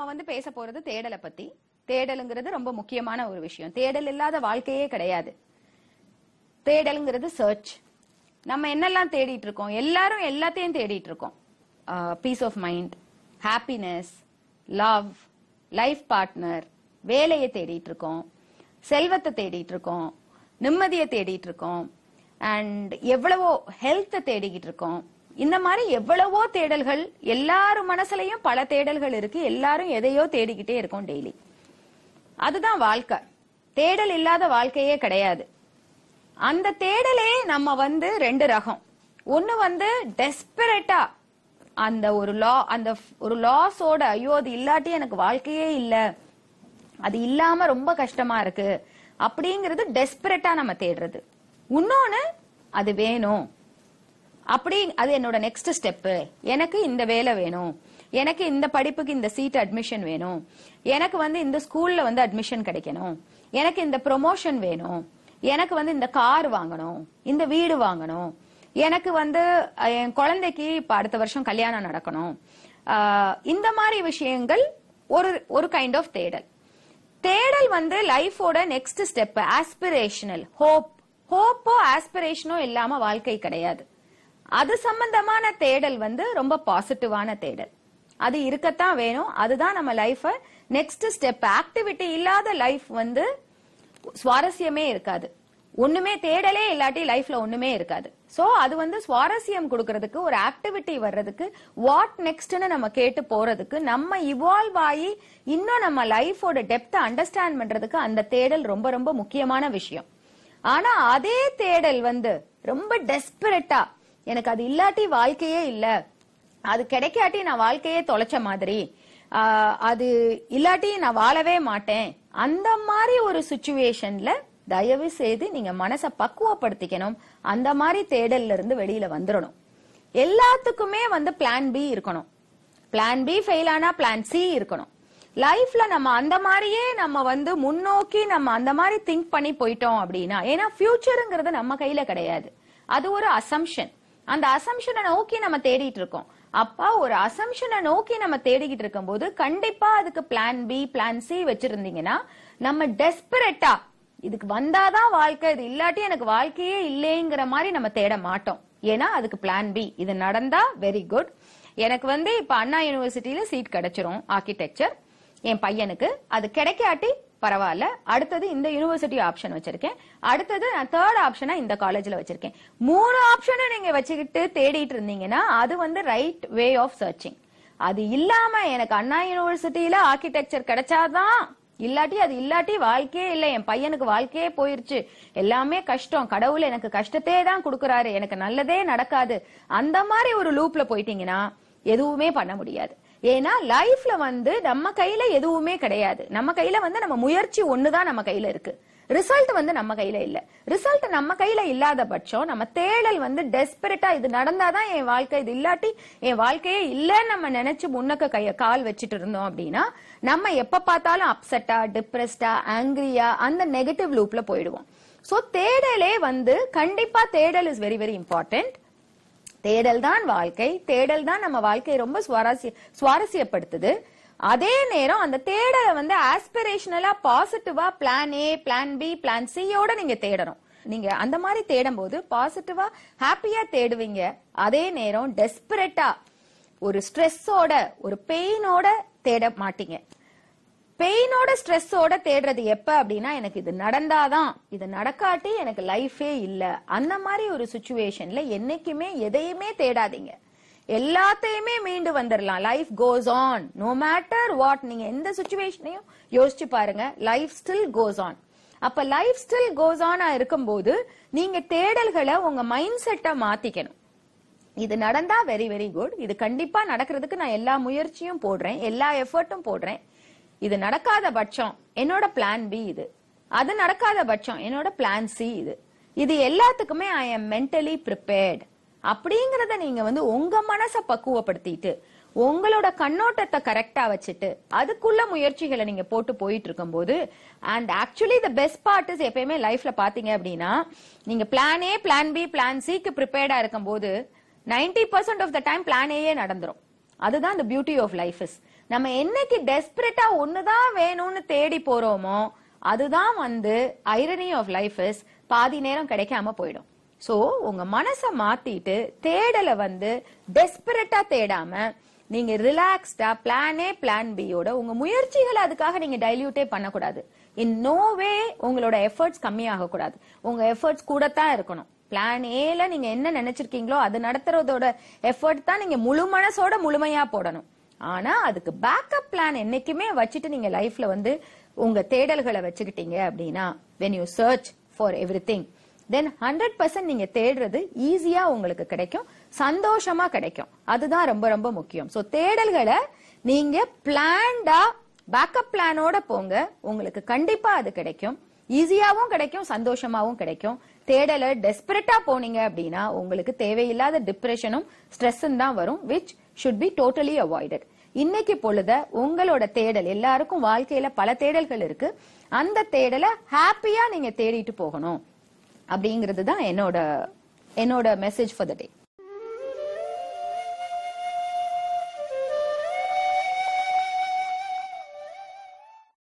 நம்ம வந்து பேச போறது தேடலை பத்தி. தேடலுங்கிறது ரொம்ப முக்கியமான ஒரு விஷயம். தேடல் இல்லாத வாழ்க்கையே கிடையாது. தேடலுங்கிறது சர்ச் நம்ம என்னெல்லாம் தேடிட்டு இருக்கோம்? எல்லாரும் எல்லாத்தையும் தேடிட்டு இருக்கோம். Peace of mind happiness love life partner வேலையை தேடிட்டு இருக்கோம். செல்வத்தை தேடிட்டு இருக்கோம். நிம்மதியை தேடிட்டு இருக்கோம். அண்ட் எவ்வளவோ ஹெல்த்தை தேடிக்கிட்டு இருக்கோம். இந்த மாதிரி எவ்வளவோ தேடல்கள் எல்லாரும் மனசுலயும் பல தேடல்கள் இருக்கு. எல்லாரும் எதையோ தேடிக்கிட்டே இருக்கோம் டெய்லி அதுதான் வாழ்க்கை. தேடல் இல்லாத வாழ்க்கையே கிடையாது. அந்த தேடலே நம்ம வந்து ரெண்டு ரகம். ஒண்ணு வந்து டெஸ்பரேட்டா அந்த ஒரு லா அந்த ஒரு லாஸோட ஐயோ அது இல்லாட்டி எனக்கு வாழ்க்கையே இல்ல. அது இல்லாம ரொம்ப கஷ்டமா இருக்கு. அப்படிங்கிறது டெஸ்பரேட்டா நம்ம தேடுறது. இன்னொன்னு அது வேணும். அப்படி அது என்னோட நெக்ஸ்ட் ஸ்டெப்பு எனக்கு இந்த வேலை வேணும். எனக்கு இந்த படிப்புக்கு இந்த சீட் அட்மிஷன் வேணும். எனக்கு வந்து இந்த ஸ்கூல்ல வந்து அட்மிஷன் கிடைக்கணும். எனக்கு இந்த ப்ரொமோஷன் வேணும். எனக்கு வந்து இந்த கார் வாங்கணும். இந்த வீடு வாங்கணும். எனக்கு வந்து என் குழந்தைக்கு இப்ப அடுத்த வருஷம் கல்யாணம் நடக்கணும். இந்த மாதிரி விஷயங்கள் ஒரு ஒரு கைண்ட் ஆஃப் தேடல். தேடல் வந்து லைஃபோட நெக்ஸ்ட் ஸ்டெப் ஆஸ்பிரேஷனல் ஹோப் ஹோப்போ ஆஸ்பிரேஷனோ இல்லாம வாழ்க்கை கிடையாது. அது சம்பந்தமான தேடல் வந்து ரொம்ப பாசிட்டிவான தேடல். அது இருக்கத்தான் வேணும். அதுதான் நம்ம லைஃப நெக்ஸ்ட் ஸ்டெப் ஆக்டிவிட்டி இல்லாத லைஃப் வந்து சுவாரஸ்யமே இருக்காது. ஒண்ணுமே தேடலே இல்லாட்டி லைஃப்ல ஒண்ணுமே இருக்காது. சோ அது வந்து சுவாரஸ்யம் கொடுக்கறதுக்கு ஒரு ஆக்டிவிட்டி வர்றதுக்கு வாட் நெக்ஸ்ட்னு நம்ம கேட்டு போறதுக்கு நம்ம இவால்வ் ஆகி இன்னும் நம்ம லைஃபோட டெப்த் அண்டர்ஸ்டாண்ட் பண்றதுக்கு அந்த தேடல் ரொம்ப ரொம்ப முக்கியமான விஷயம். ஆனா அதே தேடல் வந்து ரொம்ப டெஸ்பரேட்டா எனக்கு அது இல்லாட்டி வாழ்க்கையே இல்ல. அது கிடைக்காட்டி நான் வாழ்க்கையே தொலைச்ச மாதிரி. அது இல்லாட்டி நான் வாழவே மாட்டேன். அந்த மாதிரி ஒரு சுச்சுவேஷன்ல தயவு செய்து நீங்க மனசை பக்குவப்படுத்திக்கணும். அந்த மாதிரி தேடல்ல இருந்து வெளியில வந்துடணும் எல்லாத்துக்குமே வந்து பிளான் பி இருக்கணும். பிளான் பி ஃபெயில் ஆனா பிளான் சி இருக்கணும். லைஃப்ல நம்ம அந்த மாதிரியே நம்ம வந்து முன்னோக்கி நம்ம அந்த மாதிரி திங்க் பண்ணி போயிட்டோம் அப்படின்னா ஏன்னா ஃபியூச்சருங்கிறது நம்ம கையில கிடையாது. அது ஒரு அசம்ஷன் அந்த அசம்ஷனை நோக்கி நம்ம தேடிட்டு இருக்கோம். அப்பா ஒரு அசம்ஷனை நோக்கி நம்ம தேடிக்கிட்டு இருக்கும்போது கண்டிப்பா அதுக்கு பிளான் பி பிளான் சி வச்சிருந்தீங்கன்னா நம்ம டெஸ்பரேட்டா இதுக்கு வந்தாதான் வாழ்க்கை இது இல்லாட்டி எனக்கு வாழ்க்கையே இல்லைங்கிற மாதிரி நம்ம தேட மாட்டோம். ஏன்னா அதுக்கு பிளான் பி இது நடந்தா வெரி குட் எனக்கு வந்து இப்ப அண்ணா யூனிவர்சிட்டியில சீட் கிடைச்சிரும் ஆர்கிடெக்சர் என் பையனுக்கு. அது கிடைக்காட்டி பரவாயில்ல. அடுத்தது இந்த யூனிவர்சிட்டி ஆப்ஷன் வச்சிருக்கேன். அடுத்தது நான் தேர்ட் ஆப்ஷனா இந்த காலேஜ்ல வச்சிருக்கேன். மூணு ஆப்ஷனும் நீங்க வச்சுக்கிட்டு தேடிட்டு இருந்தீங்கன்னா அது வந்து ரைட் வே ஆஃப் சர்ச்சிங் அது இல்லாம எனக்கு அண்ணா யூனிவர்சிட்டியில ஆர்கிடெக்சர் கிடைச்சாதான் இல்லாட்டி அது இல்லாட்டி வாழ்க்கையே இல்லை. என் பையனுக்கு வாழ்க்கையே போயிருச்சு. எல்லாமே கஷ்டம். கடவுள் எனக்கு கஷ்டத்தையே தான் கொடுக்கறாரு. எனக்கு நல்லதே நடக்காது. அந்த மாதிரி ஒரு லூப்ல போயிட்டீங்கன்னா எதுவுமே பண்ண முடியாது. ஏன்னா லைஃப்ல வந்து நம்ம கையில எதுவுமே கிடையாது. நம்ம கையில வந்து நம்ம முயற்சி ஒண்ணுதான் நம்ம கையில இருக்கு. ரிசல்ட் வந்து நம்ம கையில இல்ல. ரிசல்ட் நம்ம கையில இல்லாத பட்சம் நம்ம தேடல் வந்து டெஸ்பரேட்டா இது நடந்தாதான் என் வாழ்க்கை இது இல்லாட்டி என் வாழ்க்கையே இல்லைன்னு நம்ம நினைச்சு முன்னக்க கைய கால் வச்சுட்டு இருந்தோம் அப்படின்னா நம்ம எப்ப பார்த்தாலும் அப்செட்டா டிப்ரெஸ்டா ஆங்கிரியா அந்த நெகட்டிவ் லூப்ல போயிடுவோம். சோ தேடலே வந்து கண்டிப்பா தேடல் இஸ் வெரி வெரி இம்பார்ட்டன்ட் தேடல் தான் வாழ்க்கை தேடல் தான் நம்ம வாழ்க்கையை ரொம்ப சுவாரஸ்ய சுவாரஸ்யப்படுத்துது. அதே நேரம் அந்த தேடலை வந்து ஆஸ்பிரேஷனலா பாசிட்டிவா plan A plan B plan சியோட நீங்க தேடணும். நீங்க அந்த மாதிரி தேடும் போது பாசிட்டிவா ஹாப்பியா தேடுவீங்க. அதே நேரம் டெஸ்பரேட்டா ஒரு ஸ்ட்ரெஸ்ஸோட ஒரு பெயினோட தேட மாட்டீங்க. பெயினோட ஸ்ட்ரெஸ்ஸோட தேடுறது எப்ப அப்படின்னா எனக்கு இது நடந்தாதான். இது நடக்காட்டி எனக்கு லைஃபே இல்ல. அந்த மாதிரி ஒரு சுச்சுவேஷன்ல என்னைக்குமே எதையுமே தேடாதீங்க. எல்லாத்தையுமே மீண்டு வந்துடலாம் life goes on no matter what நீங்க எந்த சுச்சுவேஷனையும் யோசிச்சு பாருங்க. லைஃப் ஸ்டில் கோஸ் ஆன் அப்ப லைஃப் ஸ்டில் கோஸ் ஆனா இருக்கும்போது நீங்க தேடல்களை உங்க மைண்ட் செட்டை மாத்திக்கணும். இது நடந்தா வெரி வெரி குட் இது கண்டிப்பா நடக்கிறதுக்கு நான் எல்லா முயற்சியும் போடுறேன். எல்லா எஃபர்ட்டும் போடுறேன். இது நடக்காத பட்சம் என்னோட பிளான் பி இது. அது நடக்காத பட்சம் என்னோட பிளான் சி இது. இது எல்லாத்துக்குமே ஐ எம் மென்டலி ப்ரிப்பேர்ட் அப்படிங்கறத நீங்க வந்து உங்க மனசை பக்குவப்படுத்திட்டு உங்களோட கண்ணோட்டத்தை கரெக்டா வச்சுட்டு அதுக்குள்ள முயற்சிகளை நீங்க போட்டு போயிட்டு இருக்கும்போது and actually the best part is எப்பயுமே லைஃப்ல பாத்தீங்க அப்படின்னா நீங்க plan A plan B plan சிக்கு ப்ரிப்பேர்டா இருக்கும்போது ninety percent of the time plan ஏயே நடந்துரும். அதுதான் இந்த பியூட்டி ஆஃப் லைஃப் இஸ் நம்ம என்னைக்கு டெஸ்பரேட்டா ஒண்ணுதான் வேணும்னு தேடி போறோமோ அதுதான் வந்து ஐரனி ஆஃப் லைஃப் இஸ் பாதி நேரம் கிடைக்காம போயிடும். சோ உங்க மனசை மாத்திட்டு தேடலை வந்து டெஸ்பரேட்டா தேடாம நீங்க ரிலாக்ஸ்டா பிளான் ஏ பிளான் பியோட உங்க முயற்சிகளை அதுக்காக நீங்க டைல்யூட்டே பண்ணக்கூடாது. இன் நோ வே உங்களோட எஃபர்ட்ஸ் கம்மியாக கூடாது உங்க எஃபர்ட்ஸ் தான் இருக்கணும். பிளான் ஏல நீங்க என்ன நினைச்சிருக்கீங்களோ அது நடத்துறதோட எஃபர்ட் தான் நீங்க முழு மனசோட முழுமையா போடணும். ஆனா அதுக்கு பேக்கப் பிளான் என்னைக்குமே வச்சுட்டு நீங்க லைஃப்ல வந்து உங்க தேடல்களை வச்சுக்கிட்டீங்க அப்படின்னா when you search for everything then hundred percent நீங்க தேடுறது ஈஸியா உங்களுக்கு கிடைக்கும் சந்தோஷமா கிடைக்கும். அதுதான் ரொம்ப ரொம்ப முக்கியம். சோ தேடல்களை நீங்க பிளான்டா பேக்கப் பிளானோட போங்க. உங்களுக்கு கண்டிப்பா அது கிடைக்கும். ஈஸியாவும் கிடைக்கும் சந்தோஷமாவும் கிடைக்கும். தேடல டெஸ்பரேட்டா போனீங்க அப்படின்னா உங்களுக்கு தேவையில்லாத டிப்ரெஷனும் ஸ்ட்ரெஸ்ஸும் தான் வரும் which should be totally avoided இன்னைக்கு பொழுத உங்களோட தேடல் எல்லாருக்கும் வாழ்க்கையில பல தேடல்கள் இருக்கு. அந்த தேடலை ஹாப்பியா நீங்க தேடிட்டு போகணும். அப்படிங்கிறது தான் என்னோட என்னோட மெசேஜ் ஃபார் த டே